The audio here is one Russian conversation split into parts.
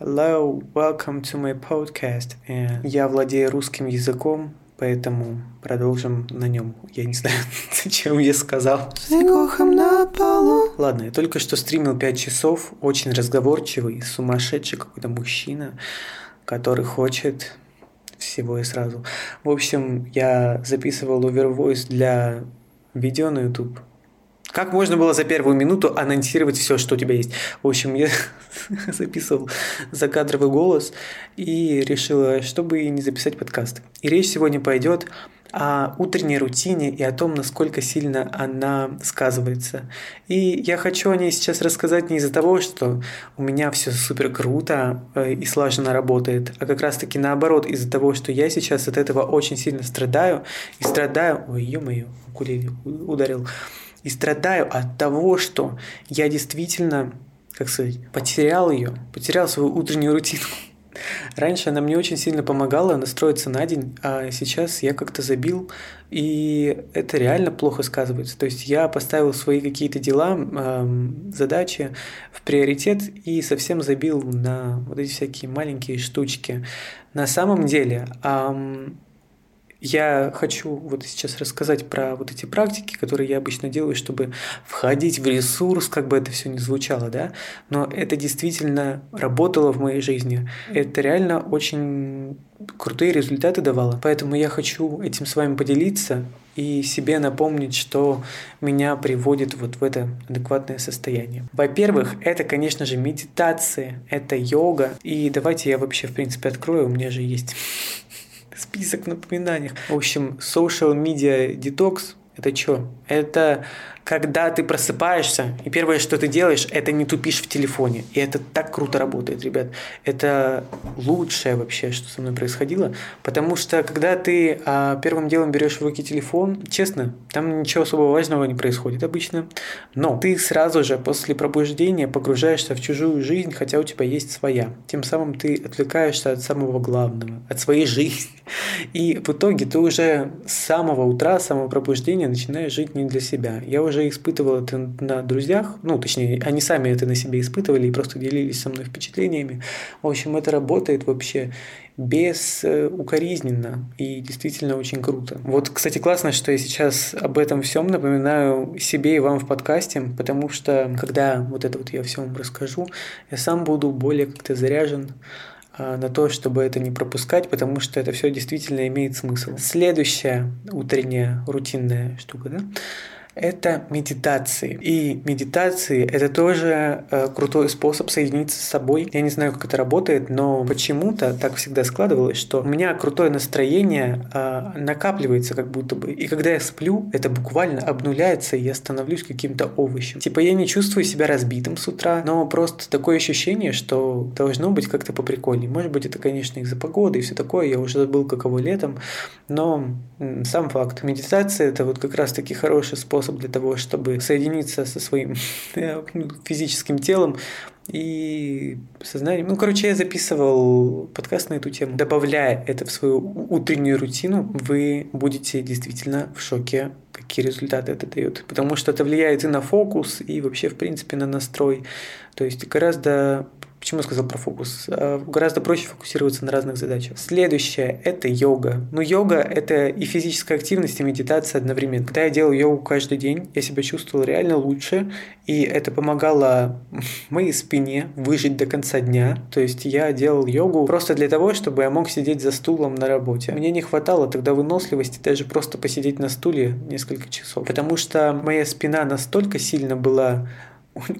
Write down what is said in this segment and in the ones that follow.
Hello, welcome to my podcast. And я владею русским языком, поэтому продолжим на нем. Я не знаю, зачем я сказал. на полу. Ладно, я только что стримил 5 часов, очень разговорчивый, сумасшедший какой-то мужчина, который хочет всего и сразу. В общем, я записывал Overvoice для видео на YouTube. Как можно было за первую минуту анонсировать все, что у тебя есть? В общем, я записывал закадровый голос и решила, чтобы не записать подкаст. И речь сегодня пойдет о утренней рутине и о том, насколько сильно она сказывается. И я хочу о ней сейчас рассказать не из-за того, что у меня все супер круто э, и слаженно работает, а как раз-таки наоборот, из-за того, что я сейчас от этого очень сильно страдаю и страдаю... Ой, ё-моё, укулеле ударил. И страдаю от того, что я действительно, как сказать, потерял ее, потерял свою утреннюю рутину. Раньше она мне очень сильно помогала настроиться на день, а сейчас я как-то забил, и это реально плохо сказывается. То есть я поставил свои какие-то дела, задачи в приоритет и совсем забил на вот эти всякие маленькие штучки. На самом деле, я хочу вот сейчас рассказать про вот эти практики, которые я обычно делаю, чтобы входить в ресурс, как бы это все ни звучало, да, но это действительно работало в моей жизни. Это реально очень крутые результаты давало. Поэтому я хочу этим с вами поделиться и себе напомнить, что меня приводит вот в это адекватное состояние. Во-первых, это, конечно же, медитация, это йога. И давайте я вообще, в принципе, открою, у меня же есть список напоминаний. В общем, social media detox это что? Это когда ты просыпаешься, и первое, что ты делаешь, это не тупишь в телефоне. И это так круто работает, ребят. Это лучшее вообще, что со мной происходило. Потому что, когда ты а, первым делом берешь в руки телефон, честно, там ничего особо важного не происходит обычно. Но ты сразу же после пробуждения погружаешься в чужую жизнь, хотя у тебя есть своя. Тем самым ты отвлекаешься от самого главного, от своей жизни. И в итоге ты уже с самого утра, с самого пробуждения начинаешь жить не для себя. Я уже уже испытывал это на друзьях, ну, точнее, они сами это на себе испытывали и просто делились со мной впечатлениями. В общем, это работает вообще без укоризненно и действительно очень круто. Вот, кстати, классно, что я сейчас об этом всем напоминаю себе и вам в подкасте, потому что когда вот это вот я все вам расскажу, я сам буду более как-то заряжен а, на то, чтобы это не пропускать, потому что это все действительно имеет смысл. Следующая утренняя рутинная штука, да, это медитации. И медитации — это тоже э, крутой способ соединиться с собой. Я не знаю, как это работает, но почему-то так всегда складывалось, что у меня крутое настроение э, накапливается как будто бы. И когда я сплю, это буквально обнуляется, и я становлюсь каким-то овощем. Типа я не чувствую себя разбитым с утра, но просто такое ощущение, что должно быть как-то по прикольнее. Может быть, это, конечно, из-за погоды и все такое. Я уже забыл, каково летом. Но сам факт. Медитация — это вот как раз-таки хороший способ способ для того, чтобы соединиться со своим э, физическим телом и сознанием. Ну, короче, я записывал подкаст на эту тему. Добавляя это в свою утреннюю рутину, вы будете действительно в шоке, какие результаты это дает. Потому что это влияет и на фокус, и вообще, в принципе, на настрой. То есть гораздо Почему я сказал про фокус? А, гораздо проще фокусироваться на разных задачах. Следующее – это йога. Ну, йога – это и физическая активность, и медитация одновременно. Когда я делал йогу каждый день, я себя чувствовал реально лучше, и это помогало моей спине выжить до конца дня. То есть я делал йогу просто для того, чтобы я мог сидеть за стулом на работе. Мне не хватало тогда выносливости даже просто посидеть на стуле несколько часов, потому что моя спина настолько сильно была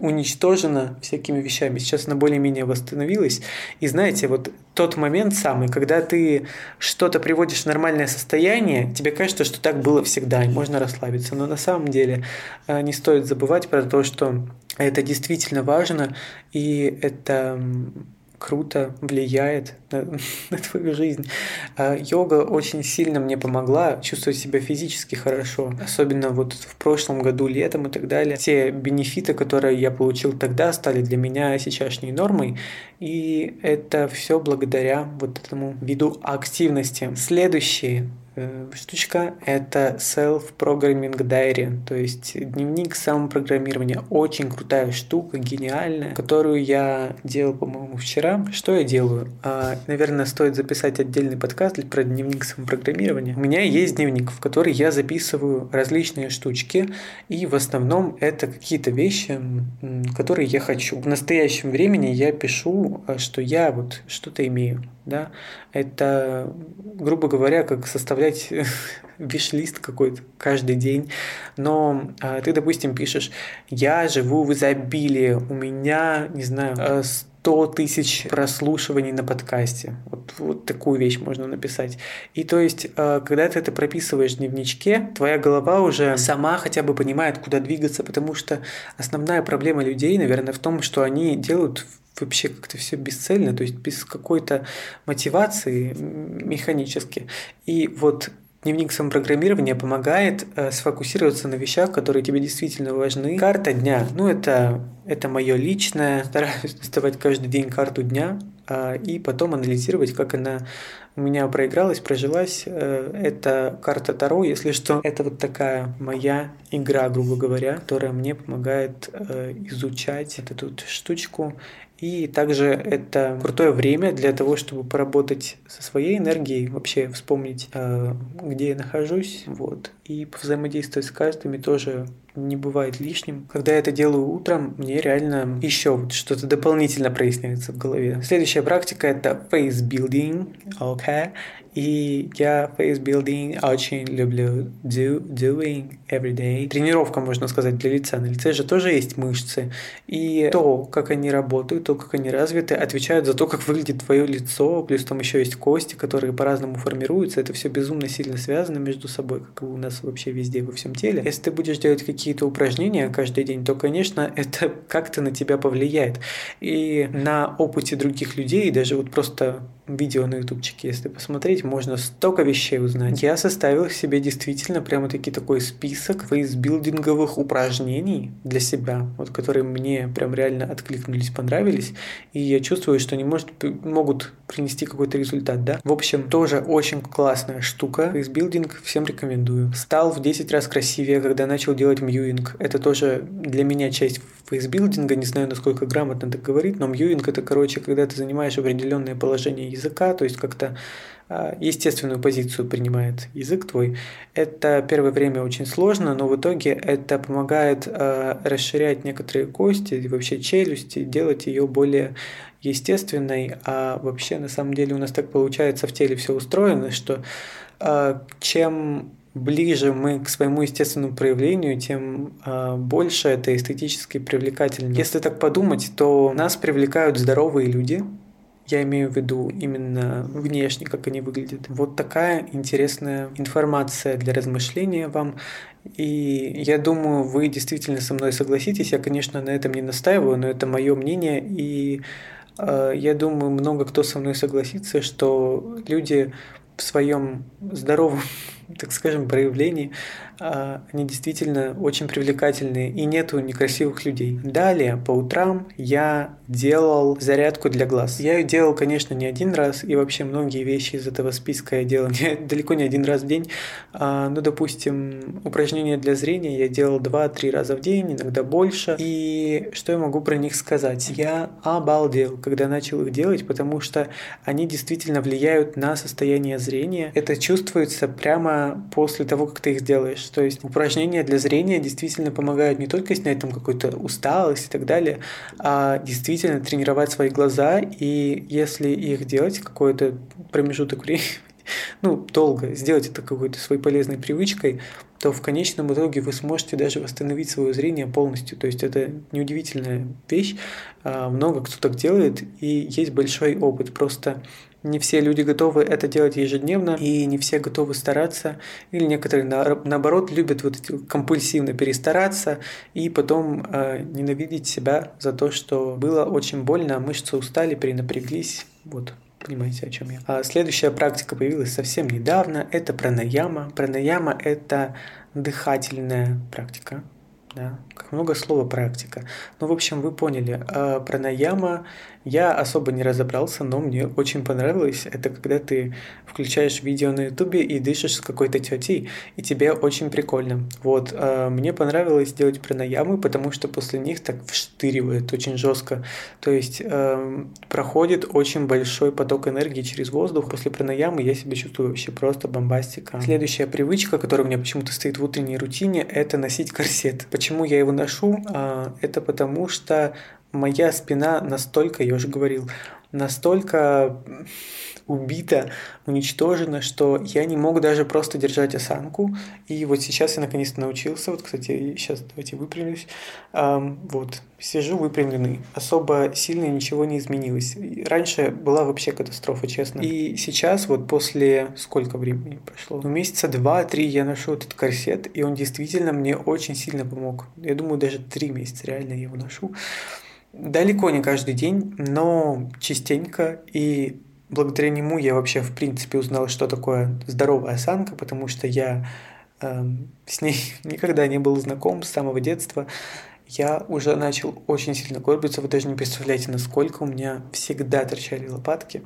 уничтожена всякими вещами. Сейчас она более-менее восстановилась. И знаете, вот тот момент самый, когда ты что-то приводишь в нормальное состояние, тебе кажется, что так было всегда, и можно расслабиться. Но на самом деле э, не стоит забывать про то, что это действительно важно, и это круто влияет на, на твою жизнь. А, йога очень сильно мне помогла чувствовать себя физически хорошо, особенно вот в прошлом году летом и так далее. Те бенефиты, которые я получил тогда, стали для меня сейчасшней нормой, и это все благодаря вот этому виду активности. Следующий э, штучка – это Self-Programming Diary, то есть дневник самопрограммирования. Очень крутая штука, гениальная, которую я делал, по-моему, вчера. Что я делаю? А, наверное, стоит записать отдельный подкаст про дневник самопрограммирования. У меня есть дневник, в который я записываю различные штучки, и в основном это какие-то вещи, которые я хочу. В настоящем времени я пишу, э, что я вот что-то имею. Да? Это, грубо говоря, как составлять виш-лист какой-то каждый день. Но а, ты, допустим, пишешь, я живу в изобилии, у меня, не знаю, 100 э, тысяч прослушиваний на подкасте. Вот, вот такую вещь можно написать. И то есть, э, когда ты это прописываешь в дневничке, твоя голова уже сама хотя бы понимает, куда двигаться, потому что основная проблема людей, наверное, в том, что они делают вообще как-то все бесцельно, то есть без какой-то мотивации механически. И вот Дневник самопрограммирования помогает э, сфокусироваться на вещах, которые тебе действительно важны. Карта дня. Ну, это, это мое личное. Стараюсь доставать каждый день карту дня э, и потом анализировать, как она у меня проигралась, прожилась. Э, это карта Таро, если что. Это вот такая моя игра, грубо говоря, которая мне помогает э, изучать эту тут штучку и также это крутое время для того, чтобы поработать со своей энергией, вообще вспомнить, э, где я нахожусь, вот. И взаимодействовать с картами тоже не бывает лишним. Когда я это делаю утром, мне реально еще что-то дополнительно проясняется в голове. Следующая практика это face building, okay. И я фейсбилдинг очень люблю do, doing every day. Тренировка, можно сказать, для лица. На лице же тоже есть мышцы. И то, как они работают, то, как они развиты, отвечают за то, как выглядит твое лицо. Плюс там еще есть кости, которые по-разному формируются. Это все безумно сильно связано между собой, как у нас вообще везде, во всем теле. Если ты будешь делать какие-то упражнения каждый день, то, конечно, это как-то на тебя повлияет. И на опыте других людей, даже вот просто видео на ютубчике, если посмотреть, можно столько вещей узнать. Я составил себе действительно прямо-таки такой список фейсбилдинговых упражнений для себя, вот которые мне прям реально откликнулись, понравились, и я чувствую, что они может, могут принести какой-то результат, да. В общем, тоже очень классная штука. Фейсбилдинг всем рекомендую. Стал в 10 раз красивее, когда начал делать mewing. Это тоже для меня часть фейсбилдинга, не знаю, насколько грамотно так говорить, но mewing это, короче, когда ты занимаешь определенное положение языка, то есть как-то а, естественную позицию принимает язык твой. Это первое время очень сложно, но в итоге это помогает а, расширять некоторые кости вообще челюсти, делать ее более естественной, а вообще на самом деле у нас так получается в теле все устроено, что а, чем ближе мы к своему естественному проявлению, тем э, больше это эстетически привлекательно. Если так подумать, то нас привлекают здоровые люди, я имею в виду именно внешне, как они выглядят. Вот такая интересная информация для размышления вам. И я думаю, вы действительно со мной согласитесь. Я, конечно, на этом не настаиваю, но это мое мнение. И э, я думаю, много кто со мной согласится, что люди в своем здоровом так скажем, проявлений, а, они действительно очень привлекательные, и нету некрасивых людей. Далее, по утрам я делал зарядку для глаз. Я ее делал, конечно, не один раз, и вообще многие вещи из этого списка я делал не, далеко не один раз в день. А, ну, допустим, упражнения для зрения я делал 2-3 раза в день, иногда больше. И что я могу про них сказать? Я обалдел, когда начал их делать, потому что они действительно влияют на состояние зрения. Это чувствуется прямо после того, как ты их делаешь. То есть упражнения для зрения действительно помогают не только снять там какую-то усталость и так далее, а действительно тренировать свои глаза. И если их делать какой-то промежуток времени, ну, долго сделать это какой-то своей полезной привычкой, то в конечном итоге вы сможете даже восстановить свое зрение полностью. То есть это неудивительная вещь. А, много кто так делает, и есть большой опыт. Просто не все люди готовы это делать ежедневно, и не все готовы стараться, или некоторые на, наоборот любят вот эти компульсивно перестараться и потом э, ненавидеть себя за то, что было очень больно, а мышцы устали, перенапряглись. Вот, понимаете, о чем я. А следующая практика появилась совсем недавно. Это пранаяма. Пранаяма – это дыхательная практика да, как много слова практика. Ну, в общем, вы поняли, э, пранаяма Я особо не разобрался, но мне очень понравилось. Это когда ты включаешь видео на ютубе и дышишь с какой-то тетей, и тебе очень прикольно. Вот, э, мне понравилось делать пранаямы, потому что после них так вштыривает очень жестко. То есть э, проходит очень большой поток энергии через воздух. После пранаямы я себя чувствую вообще просто бомбастика. Следующая привычка, которая у меня почему-то стоит в утренней рутине, это носить корсет. Почему я его ношу? Э, это потому что моя спина настолько, я уже говорил, настолько убита, уничтожена, что я не мог даже просто держать осанку. И вот сейчас я наконец-то научился. Вот, кстати, сейчас давайте выпрямлюсь. Эм, вот, сижу выпрямленный. Особо сильно ничего не изменилось. Раньше была вообще катастрофа, честно. И сейчас вот после сколько времени прошло? Ну, месяца два-три я ношу этот корсет, и он действительно мне очень сильно помог. Я думаю, даже три месяца реально я его ношу. Далеко не каждый день, но частенько. И благодаря нему я вообще, в принципе, узнал, что такое здоровая осанка, потому что я э, с ней никогда не был знаком с самого детства. Я уже начал очень сильно горбиться, вы даже не представляете, насколько у меня всегда торчали лопатки.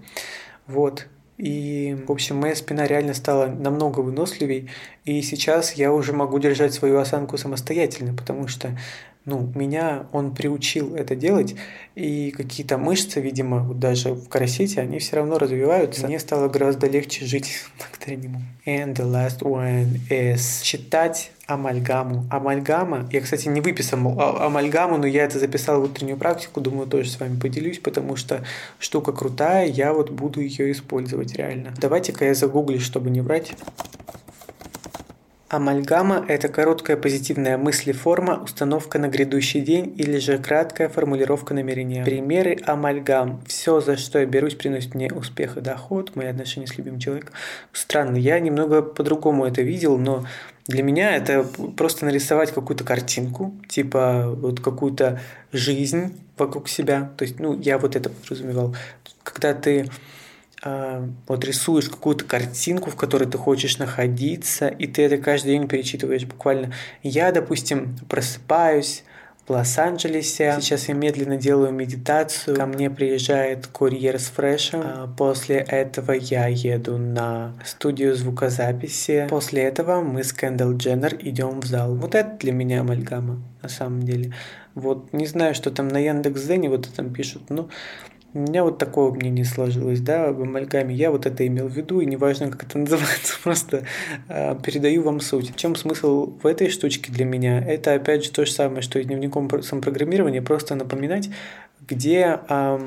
Вот. И, в общем, моя спина реально стала намного выносливей, и сейчас я уже могу держать свою осанку самостоятельно, потому что ну, меня он приучил это делать, и какие-то мышцы, видимо, вот даже в корсете, они все равно развиваются. Мне стало гораздо легче жить благодаря нему. And the last one is читать амальгаму. Амальгама, я, кстати, не выписал а, амальгаму, но я это записал в утреннюю практику, думаю, тоже с вами поделюсь, потому что штука крутая, я вот буду ее использовать реально. Давайте-ка я загуглю, чтобы не врать. Амальгама – это короткая позитивная мыслеформа, установка на грядущий день или же краткая формулировка намерения. Примеры амальгам. Все, за что я берусь, приносит мне успех и доход, мои отношения с любимым человеком. Странно, я немного по-другому это видел, но для меня это просто нарисовать какую-то картинку, типа вот какую-то жизнь вокруг себя. То есть, ну, я вот это подразумевал. Когда ты а, вот рисуешь какую-то картинку, в которой ты хочешь находиться, и ты это каждый день перечитываешь буквально. Я, допустим, просыпаюсь в Лос-Анджелесе. Сейчас я медленно делаю медитацию. Ко мне приезжает курьер с фрешем. А, после этого я еду на студию звукозаписи. После этого мы с Кендалл Дженнер идем в зал. Вот это для меня амальгама, на самом деле. Вот, не знаю, что там на Яндекс.Зене вот это там пишут, но у меня вот такое мнение сложилось, да, об амальгаме. Я вот это имел в виду, и неважно, как это называется, просто э, передаю вам суть. В чем смысл в этой штучке для меня? Это опять же то же самое, что и дневником самопрограммирования, просто напоминать, где э,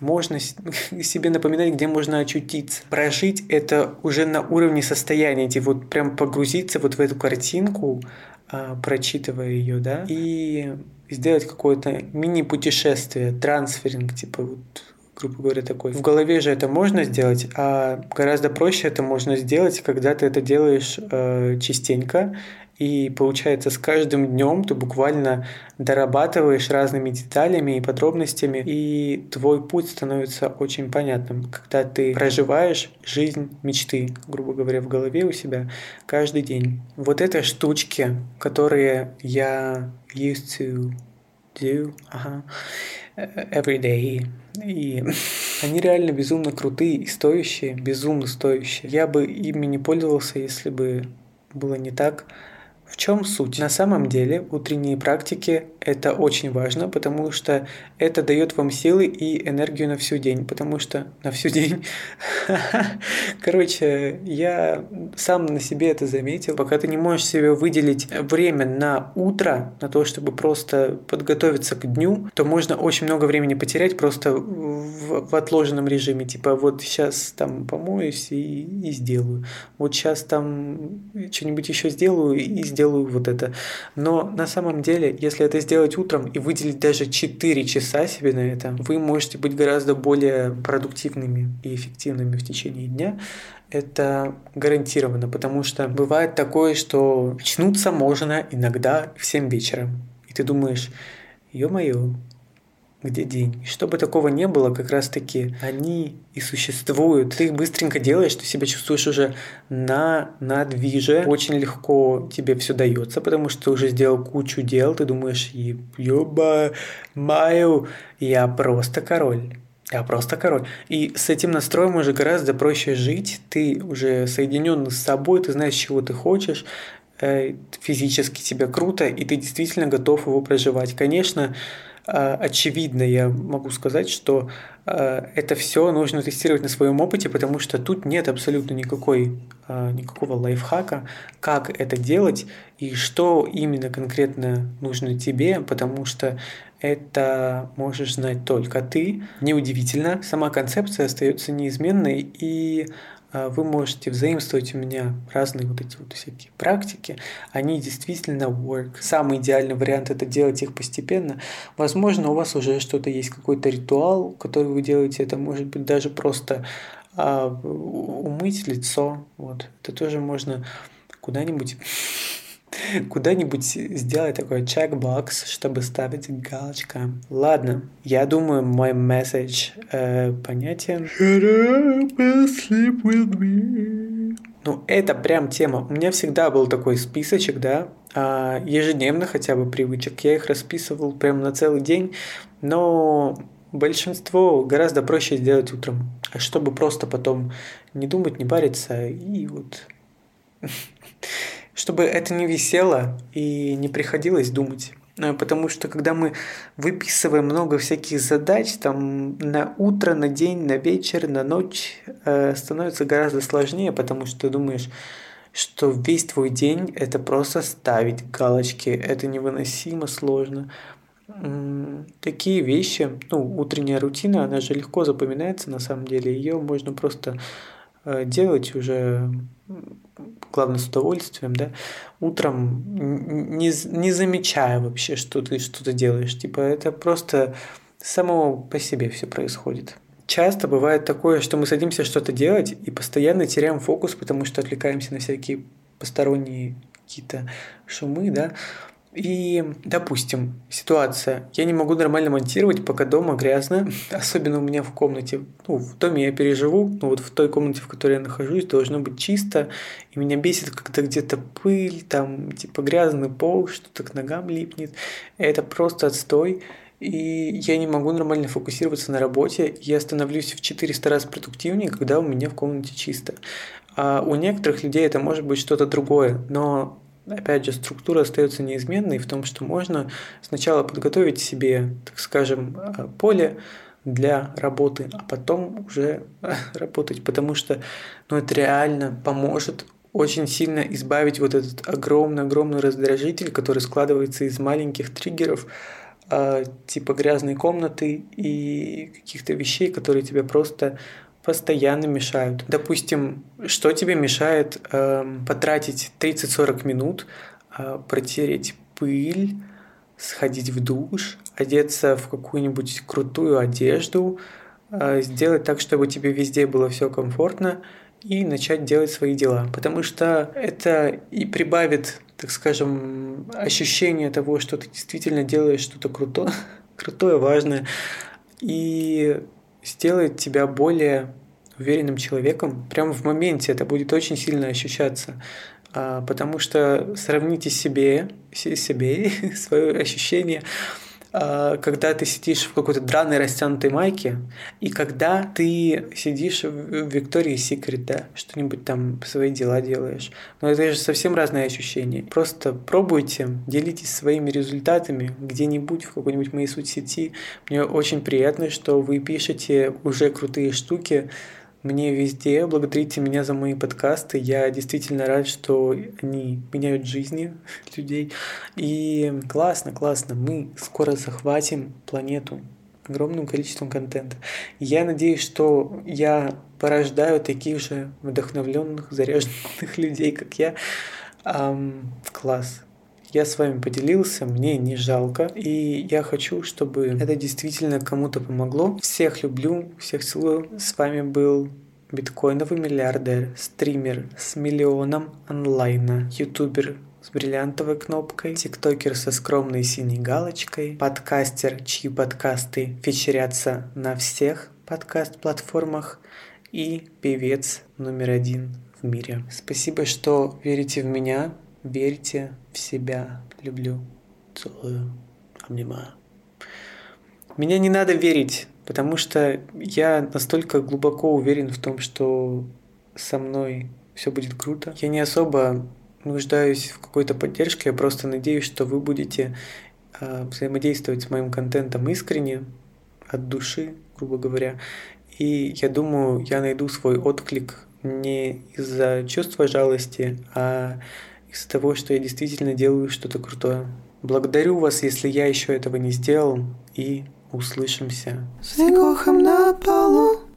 можно себе напоминать, где можно очутиться. Прожить это уже на уровне состояния, типа вот прям погрузиться вот в эту картинку, э, прочитывая ее, да, и сделать какое-то мини-путешествие, трансферинг, типа вот грубо говоря, такой. В голове же это можно сделать, а гораздо проще это можно сделать, когда ты это делаешь э, частенько, и получается, с каждым днем ты буквально дорабатываешь разными деталями и подробностями, и твой путь становится очень понятным, когда ты проживаешь жизнь мечты, грубо говоря, в голове у себя каждый день. Вот это штучки, которые я used to do ага, every day. И они реально безумно крутые и стоящие, безумно стоящие. Я бы ими не пользовался, если бы было не так. В чем суть? На самом деле утренние практики это очень важно, потому что это дает вам силы и энергию на всю день, потому что на всю день. Короче, я сам на себе это заметил. Пока ты не можешь себе выделить время на утро, на то, чтобы просто подготовиться к дню, то можно очень много времени потерять просто в, в отложенном режиме. Типа вот сейчас там помоюсь и, и сделаю. Вот сейчас там что-нибудь еще сделаю и сделаю вот это. Но на самом деле, если это сделать утром и выделить даже 4 часа себе на это, вы можете быть гораздо более продуктивными и эффективными в течение дня. Это гарантированно, потому что бывает такое, что очнуться можно иногда в 7 вечера. И ты думаешь, ё-моё, где день. И чтобы такого не было, как раз таки они и существуют. Ты их быстренько делаешь, ты себя чувствуешь уже на, на движе. Очень легко тебе все дается, потому что ты уже сделал кучу дел. Ты думаешь, ёба, маю, я просто король. Я просто король. И с этим настроем уже гораздо проще жить. Ты уже соединен с собой, ты знаешь, чего ты хочешь, э, физически тебе круто, и ты действительно готов его проживать. Конечно, очевидно, я могу сказать, что э, это все нужно тестировать на своем опыте, потому что тут нет абсолютно никакой, никакого лайфхака, как это делать и что именно конкретно нужно тебе, потому что это можешь знать только ты. Неудивительно, сама концепция остается неизменной, и а, вы можете взаимствовать у меня разные вот эти вот всякие практики. Они действительно work. Самый идеальный вариант это делать их постепенно. Возможно, у вас уже что-то есть, какой-то ритуал, который вы делаете. Это может быть даже просто а, умыть лицо. Вот. Это тоже можно куда-нибудь куда-нибудь сделать такой чекбокс, чтобы ставить галочка. Ладно, я думаю, мой месседж э, понятен. Ну, это прям тема. У меня всегда был такой списочек, да, а, ежедневно хотя бы привычек. Я их расписывал прям на целый день, но большинство гораздо проще сделать утром, чтобы просто потом не думать, не париться и вот чтобы это не висело и не приходилось думать. Э, потому что когда мы выписываем много всяких задач, там на утро, на день, на вечер, на ночь, э, становится гораздо сложнее, потому что ты думаешь, что весь твой день это просто ставить галочки, это невыносимо сложно. Такие вещи, ну, утренняя рутина, она же легко запоминается на самом деле, ее можно просто э, делать уже главное с удовольствием, да, утром не, не замечая вообще, что ты что-то делаешь. Типа это просто само по себе все происходит. Часто бывает такое, что мы садимся что-то делать и постоянно теряем фокус, потому что отвлекаемся на всякие посторонние какие-то шумы, да, и, допустим, ситуация. Я не могу нормально монтировать, пока дома грязно, особенно у меня в комнате. Ну, в доме я переживу, но вот в той комнате, в которой я нахожусь, должно быть чисто. И меня бесит, когда где-то пыль, там, типа грязный пол, что-то к ногам липнет. Это просто отстой. И я не могу нормально фокусироваться на работе. Я становлюсь в 400 раз продуктивнее, когда у меня в комнате чисто. А у некоторых людей это может быть что-то другое, но опять же, структура остается неизменной в том, что можно сначала подготовить себе, так скажем, э, поле для работы, а потом уже работать, потому что ну, это реально поможет очень сильно избавить вот этот огромный-огромный раздражитель, который складывается из маленьких триггеров, э, типа грязной комнаты и каких-то вещей, которые тебя просто постоянно мешают. Допустим, что тебе мешает э, потратить 30-40 минут, э, протереть пыль, сходить в душ, одеться в какую-нибудь крутую одежду, э, сделать так, чтобы тебе везде было все комфортно и начать делать свои дела. Потому что это и прибавит, так скажем, ощущение того, что ты действительно делаешь что-то крутое, крутое, важное. И сделает тебя более уверенным человеком. Прямо в моменте это будет очень сильно ощущаться. А, потому что сравните себе, себе свое ощущение когда ты сидишь в какой-то драной растянутой майке, и когда ты сидишь в Виктории Секрет, да, что-нибудь там свои дела делаешь. Но это же совсем разные ощущения. Просто пробуйте, делитесь своими результатами где-нибудь в какой-нибудь моей соцсети. Мне очень приятно, что вы пишете уже крутые штуки, мне везде. Благодарите меня за мои подкасты. Я действительно рад, что они меняют жизни людей. И классно, классно. Мы скоро захватим планету огромным количеством контента. Я надеюсь, что я порождаю таких же вдохновленных, заряженных людей, как я. Эм, класс. Я с вами поделился, мне не жалко, и я хочу, чтобы это действительно кому-то помогло. Всех люблю, всех целую. С вами был биткоиновый миллиардер, стример с миллионом онлайна, ютубер с бриллиантовой кнопкой, тиктокер со скромной синей галочкой, подкастер, чьи подкасты фичерятся на всех подкаст-платформах и певец номер один в мире. Спасибо, что верите в меня, верьте в себя. Люблю, целую, обнимаю. Меня не надо верить потому что я настолько глубоко уверен в том, что со мной все будет круто. Я не особо нуждаюсь в какой-то поддержке, я просто надеюсь, что вы будете э, взаимодействовать с моим контентом искренне, от души, грубо говоря. И я думаю, я найду свой отклик не из-за чувства жалости, а из-за того, что я действительно делаю что-то крутое. Благодарю вас, если я еще этого не сделал, и услышимся. Снегохом на полу